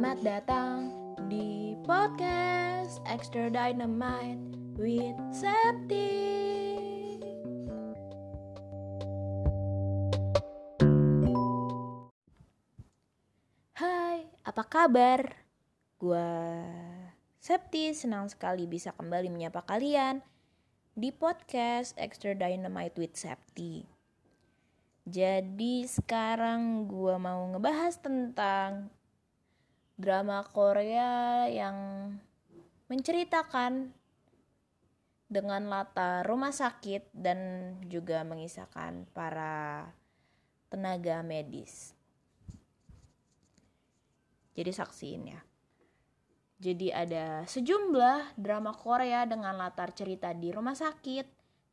Selamat datang di podcast Extra Dynamite with Septi. Hai, apa kabar? Gua Septi senang sekali bisa kembali menyapa kalian di podcast Extra Dynamite with Septi. Jadi sekarang gua mau ngebahas tentang drama Korea yang menceritakan dengan latar rumah sakit dan juga mengisahkan para tenaga medis. Jadi saksiin ya. Jadi ada sejumlah drama Korea dengan latar cerita di rumah sakit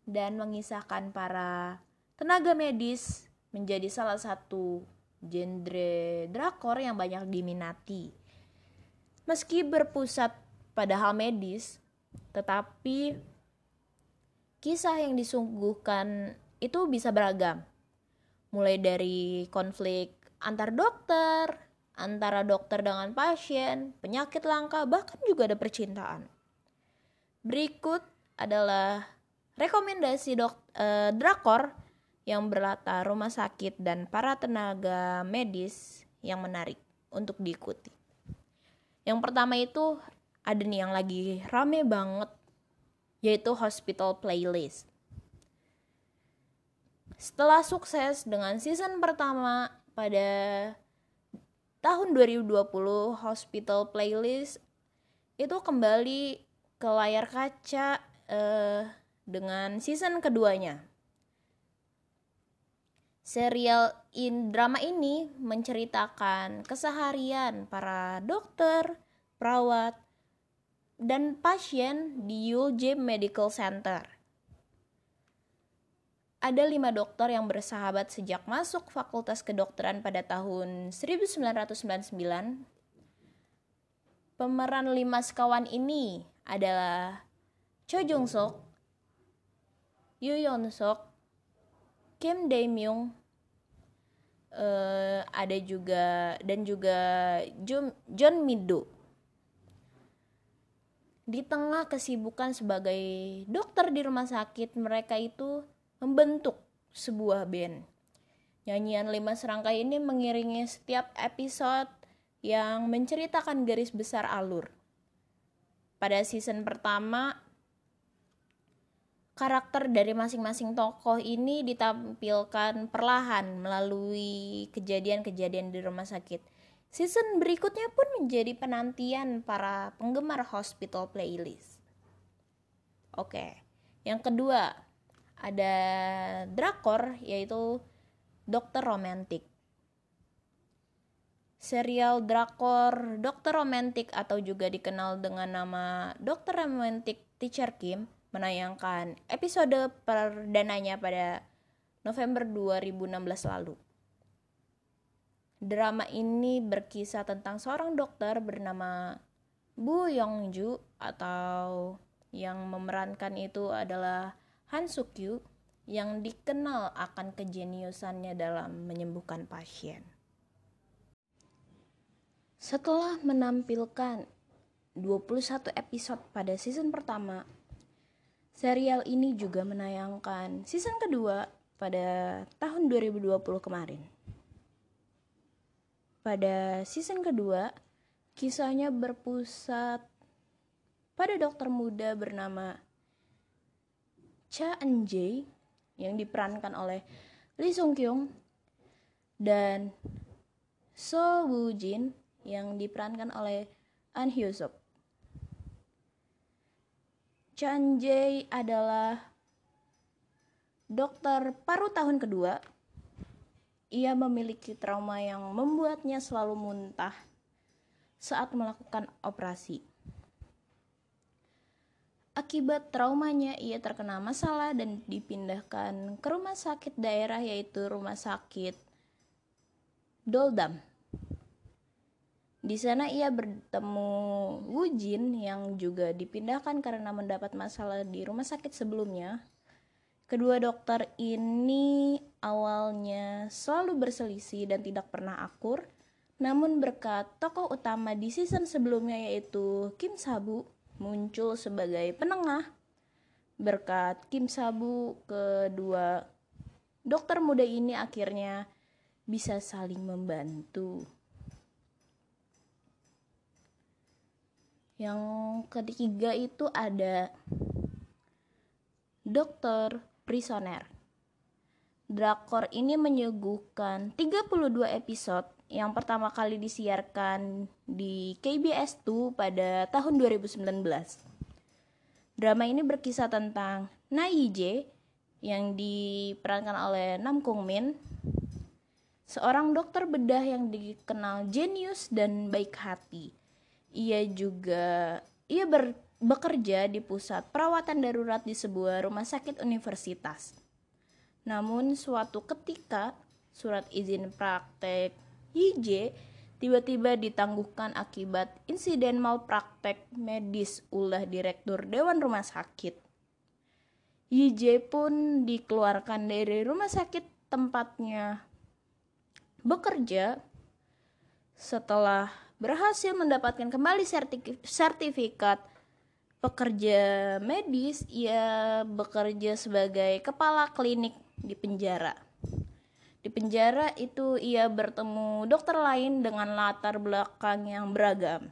dan mengisahkan para tenaga medis menjadi salah satu genre drakor yang banyak diminati. Meski berpusat pada hal medis, tetapi kisah yang disuguhkan itu bisa beragam. Mulai dari konflik antar dokter, antara dokter dengan pasien, penyakit langka, bahkan juga ada percintaan. Berikut adalah rekomendasi dok, eh, drakor yang berlatar rumah sakit dan para tenaga medis yang menarik untuk diikuti. Yang pertama itu ada nih yang lagi rame banget yaitu Hospital Playlist. Setelah sukses dengan season pertama pada tahun 2020 Hospital Playlist itu kembali ke layar kaca eh, dengan season keduanya Serial in drama ini menceritakan keseharian para dokter, perawat, dan pasien di UJ Medical Center. Ada lima dokter yang bersahabat sejak masuk fakultas kedokteran pada tahun 1999. Pemeran lima sekawan ini adalah Cho Jung Sok, Yoo Yeon Sok, Kim Dae Myung uh, ada juga dan juga John, Mido di tengah kesibukan sebagai dokter di rumah sakit mereka itu membentuk sebuah band. Nyanyian lima serangkai ini mengiringi setiap episode yang menceritakan garis besar alur. Pada season pertama karakter dari masing-masing tokoh ini ditampilkan perlahan melalui kejadian-kejadian di rumah sakit. Season berikutnya pun menjadi penantian para penggemar Hospital Playlist. Oke, yang kedua ada drakor yaitu Dokter Romantik. Serial drakor Dokter Romantik atau juga dikenal dengan nama Dokter Romantik Teacher Kim menayangkan episode perdananya pada November 2016 lalu. Drama ini berkisah tentang seorang dokter bernama Bu Yongju atau yang memerankan itu adalah Han Sukyu yang dikenal akan kejeniusannya dalam menyembuhkan pasien. Setelah menampilkan 21 episode pada season pertama, Serial ini juga menayangkan season kedua pada tahun 2020 kemarin. Pada season kedua, kisahnya berpusat pada dokter muda bernama Cha Eun-jae yang diperankan oleh Lee Sung Kyung dan So Woo Jin yang diperankan oleh An Hyo Suk. Chan Jae adalah dokter paru tahun kedua. Ia memiliki trauma yang membuatnya selalu muntah saat melakukan operasi. Akibat traumanya, ia terkena masalah dan dipindahkan ke rumah sakit daerah yaitu Rumah Sakit Doldam. Di sana ia bertemu Wu Jin yang juga dipindahkan karena mendapat masalah di rumah sakit sebelumnya. Kedua dokter ini awalnya selalu berselisih dan tidak pernah akur, Namun berkat tokoh utama di season sebelumnya yaitu Kim Sabu muncul sebagai penengah. Berkat Kim Sabu kedua dokter muda ini akhirnya bisa saling membantu. Yang ketiga itu ada Dokter Prisoner. Drakor ini menyuguhkan 32 episode yang pertama kali disiarkan di KBS 2 pada tahun 2019. Drama ini berkisah tentang Na Ye yang diperankan oleh Nam Kung Min, seorang dokter bedah yang dikenal jenius dan baik hati ia juga ia ber, bekerja di pusat perawatan darurat di sebuah rumah sakit universitas. Namun suatu ketika surat izin praktek YJ tiba-tiba ditangguhkan akibat insiden malpraktek medis ulah direktur Dewan Rumah Sakit. YJ pun dikeluarkan dari rumah sakit tempatnya bekerja setelah berhasil mendapatkan kembali sertifikat pekerja medis, ia bekerja sebagai kepala klinik di penjara. Di penjara itu ia bertemu dokter lain dengan latar belakang yang beragam.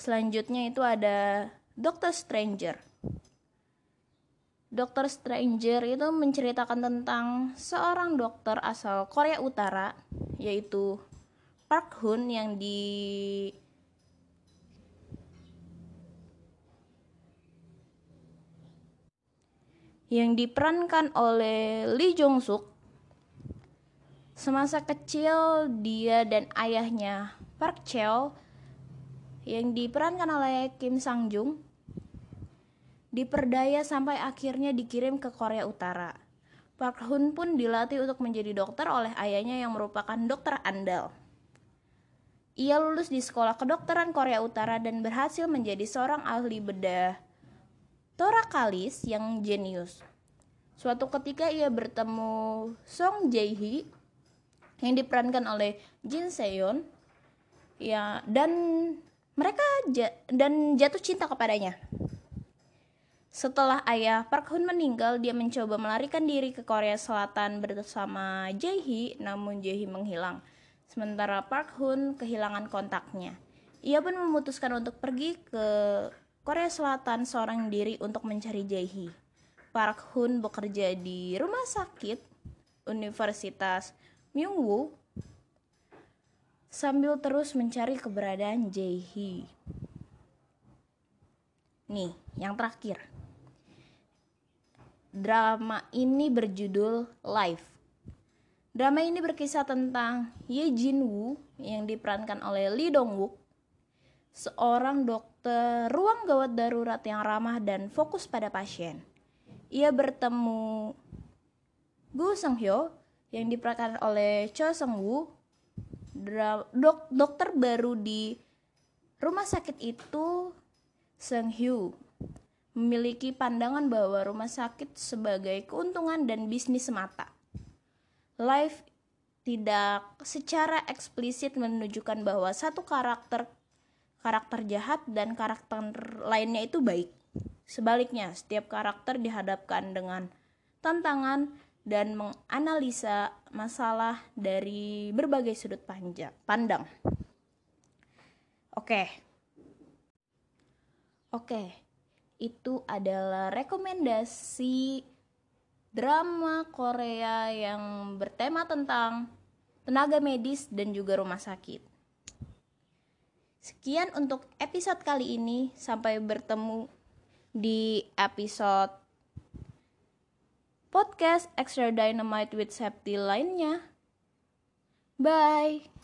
Selanjutnya itu ada Dokter Stranger. Dokter Stranger itu menceritakan tentang seorang dokter asal Korea Utara, yaitu Park Hoon yang di yang diperankan oleh Lee Jong Suk semasa kecil dia dan ayahnya Park Cheo yang diperankan oleh Kim Sang Jung diperdaya sampai akhirnya dikirim ke Korea Utara. Park Hoon pun dilatih untuk menjadi dokter oleh ayahnya yang merupakan dokter andal. Ia lulus di sekolah kedokteran Korea Utara dan berhasil menjadi seorang ahli bedah torakalis yang jenius. Suatu ketika ia bertemu Song Jae-hee yang diperankan oleh Jin Seon ya dan mereka ja dan jatuh cinta kepadanya. Setelah ayah Park Hoon meninggal, dia mencoba melarikan diri ke Korea Selatan bersama Jae-hee, namun Jae-hee menghilang. Sementara Park Hoon kehilangan kontaknya. Ia pun memutuskan untuk pergi ke Korea Selatan seorang diri untuk mencari Jae-hee. Park Hoon bekerja di rumah sakit Universitas Myungwoo sambil terus mencari keberadaan Jae-hee. Nih, yang terakhir. Drama ini berjudul Life Drama ini berkisah tentang Ye Jin Woo yang diperankan oleh Lee Dong Wook, seorang dokter ruang gawat darurat yang ramah dan fokus pada pasien. Ia bertemu Gu Seung Hyo yang diperankan oleh Cho Seung Woo, dok dokter baru di rumah sakit itu Seung Hyo memiliki pandangan bahwa rumah sakit sebagai keuntungan dan bisnis semata live tidak secara eksplisit menunjukkan bahwa satu karakter karakter jahat dan karakter lainnya itu baik. Sebaliknya, setiap karakter dihadapkan dengan tantangan dan menganalisa masalah dari berbagai sudut pandang. Oke. Oke. Itu adalah rekomendasi drama Korea yang bertema tentang tenaga medis dan juga rumah sakit. Sekian untuk episode kali ini. Sampai bertemu di episode podcast Extra Dynamite with Septi lainnya. Bye.